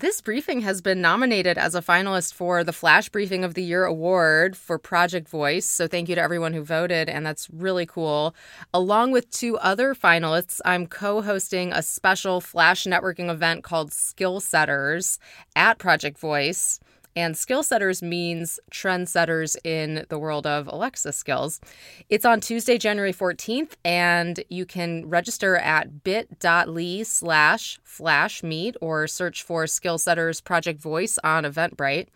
This briefing has been nominated as a finalist for the Flash Briefing of the Year award for Project Voice. So thank you to everyone who voted, and that's really cool. Along with two other finalists, I'm co hosting a special Flash networking event called Skill Setters at Project Voice. And skill setters means trendsetters in the world of Alexa skills. It's on Tuesday, January 14th, and you can register at bit.ly slash flash meet or search for Skill Setters Project Voice on Eventbrite.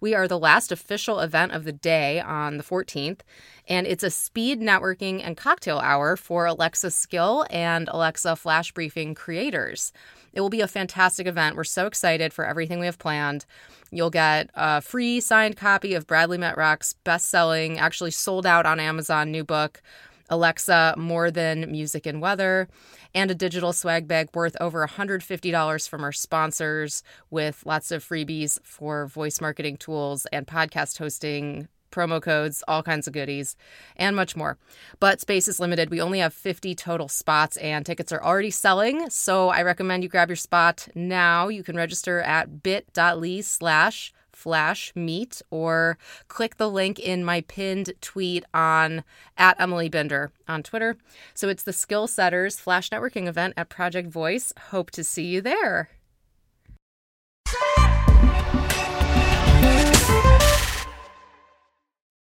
We are the last official event of the day on the 14th, and it's a speed networking and cocktail hour for Alexa Skill and Alexa Flash Briefing creators. It will be a fantastic event. We're so excited for everything we have planned. You'll get a free signed copy of Bradley Metrock's best selling, actually sold out on Amazon new book, Alexa More Than Music and Weather, and a digital swag bag worth over $150 from our sponsors with lots of freebies for voice marketing tools and podcast hosting promo codes, all kinds of goodies, and much more. But space is limited. We only have 50 total spots, and tickets are already selling. So I recommend you grab your spot now. You can register at bit.ly slash flash meet or click the link in my pinned tweet on at Emily Binder on Twitter. So it's the Skill Setters Flash Networking event at Project Voice. Hope to see you there.